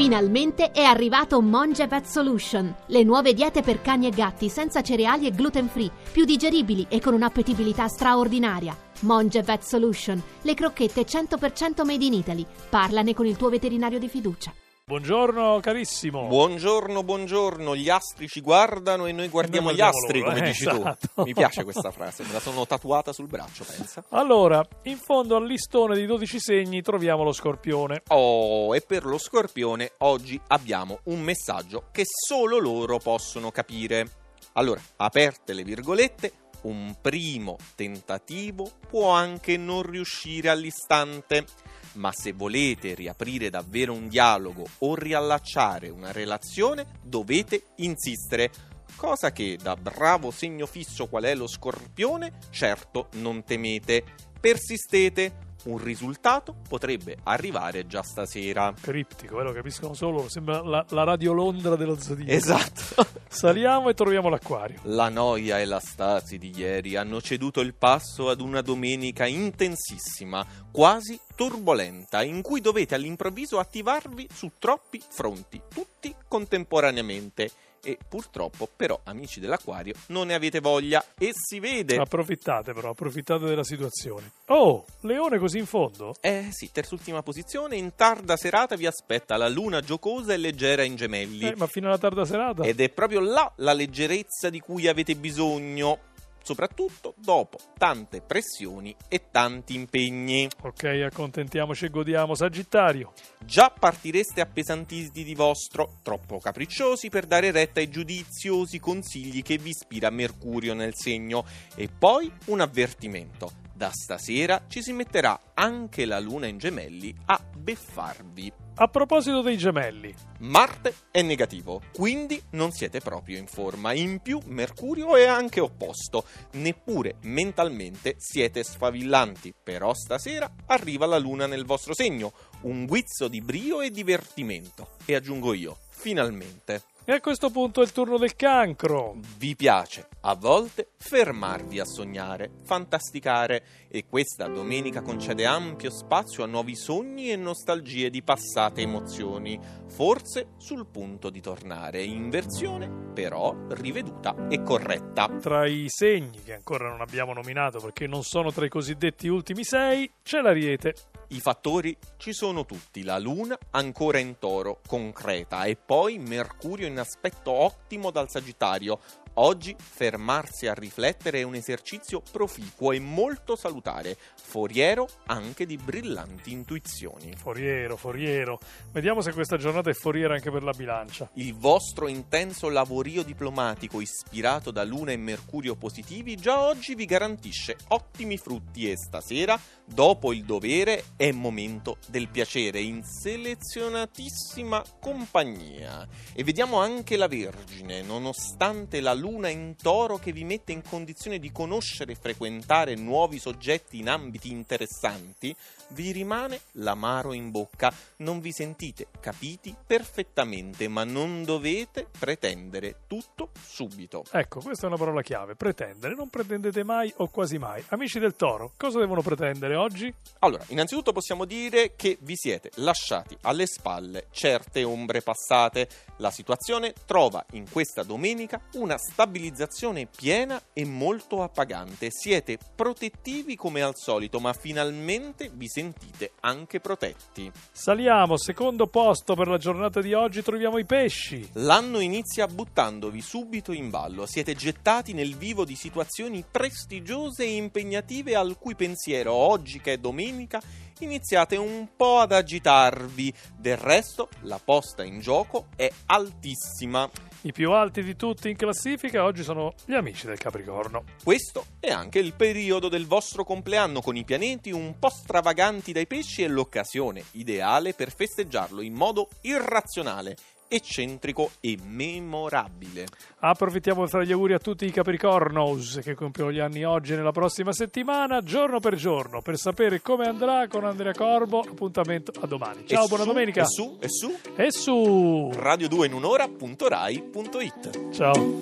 Finalmente è arrivato Monge Vet Solution, le nuove diete per cani e gatti senza cereali e gluten free, più digeribili e con un'appetibilità straordinaria. Monge Vet Solution, le crocchette 100% made in Italy. Parlane con il tuo veterinario di fiducia. Buongiorno carissimo. Buongiorno, buongiorno. Gli astri ci guardano e noi guardiamo noi gli astri, loro, come eh, dici esatto. tu. Mi piace questa frase, me la sono tatuata sul braccio, pensa. Allora, in fondo al listone di 12 segni troviamo lo scorpione. Oh, e per lo scorpione oggi abbiamo un messaggio che solo loro possono capire. Allora, aperte le virgolette, un primo tentativo può anche non riuscire all'istante, ma se volete riaprire davvero un dialogo o riallacciare una relazione, dovete insistere. Cosa che da bravo segno fisso qual è lo scorpione, certo non temete. Persistete, un risultato potrebbe arrivare già stasera. Criptico, eh, lo capiscono solo, sembra la, la radio Londra dello zodiaco. Esatto. Saliamo e troviamo l'acquario. La noia e la stasi di ieri hanno ceduto il passo ad una domenica intensissima, quasi turbolenta, in cui dovete all'improvviso attivarvi su troppi fronti, tutti contemporaneamente. E purtroppo, però, amici dell'acquario, non ne avete voglia e si vede. Approfittate però, approfittate della situazione. Oh, leone così in fondo? Eh sì, terzultima posizione, in tarda serata vi aspetta la luna giocosa e leggera in gemelli. Eh, ma fino alla tarda serata? Ed è proprio là la leggerezza di cui avete bisogno, soprattutto dopo tante pressioni e tanti impegni. Ok, accontentiamoci e godiamo. Sagittario. Già partireste appesantiti di vostro, troppo capricciosi per dare retta ai giudiziosi consigli che vi ispira Mercurio nel segno. E poi un avvertimento. Da stasera ci si metterà anche la luna in gemelli a beffarvi. A proposito dei gemelli, Marte è negativo, quindi non siete proprio in forma. In più, Mercurio è anche opposto. Neppure mentalmente siete sfavillanti. Però stasera arriva la luna nel vostro segno. Un guizzo di brio e divertimento. E aggiungo io, finalmente. E a questo punto è il turno del cancro. Vi piace a volte fermarvi a sognare, fantasticare e questa domenica concede ampio spazio a nuovi sogni e nostalgie di passate emozioni, forse sul punto di tornare in versione però riveduta e corretta. Tra i segni che ancora non abbiamo nominato perché non sono tra i cosiddetti ultimi sei, c'è l'ariete. I fattori ci sono tutti, la luna ancora in toro, concreta, e poi Mercurio in aspetto ottimo dal Sagittario. Oggi fermarsi a riflettere è un esercizio proficuo e molto salutare, foriero anche di brillanti intuizioni. Foriero, foriero. Vediamo se questa giornata è foriera anche per la bilancia. Il vostro intenso lavorio diplomatico ispirato da Luna e Mercurio positivi già oggi vi garantisce ottimi frutti e stasera, dopo il dovere, è momento del piacere in selezionatissima compagnia. E vediamo anche la Vergine, nonostante la Luna in toro che vi mette in condizione di conoscere e frequentare nuovi soggetti in ambiti interessanti, vi rimane l'amaro in bocca, non vi sentite capiti perfettamente, ma non dovete pretendere tutto subito. Ecco, questa è una parola chiave. Pretendere. Non pretendete mai o quasi mai. Amici del toro, cosa devono pretendere oggi? Allora, innanzitutto possiamo dire che vi siete lasciati alle spalle certe ombre passate. La situazione trova in questa domenica una stabilizzazione piena e molto appagante. Siete protettivi come al solito, ma finalmente vi sentite anche protetti. Saliamo, secondo posto per la giornata di oggi troviamo i pesci. L'anno inizia buttandovi subito in ballo, siete gettati nel vivo di situazioni prestigiose e impegnative al cui pensiero oggi che è domenica iniziate un po' ad agitarvi. Del resto la posta in gioco è altissima. I più alti di tutti in classifica oggi sono gli amici del Capricorno. Questo è anche il periodo del vostro compleanno con i pianeti un po' stravaganti dai pesci e l'occasione ideale per festeggiarlo in modo irrazionale eccentrico e memorabile. Approfittiamo per fare gli auguri a tutti i Capricornos che compiono gli anni oggi e nella prossima settimana, giorno per giorno, per sapere come andrà con Andrea Corbo. Appuntamento a domani. Ciao, E buona su, domenica. E su, e su, E su. radio2 in un'ora.rai.it. Ciao.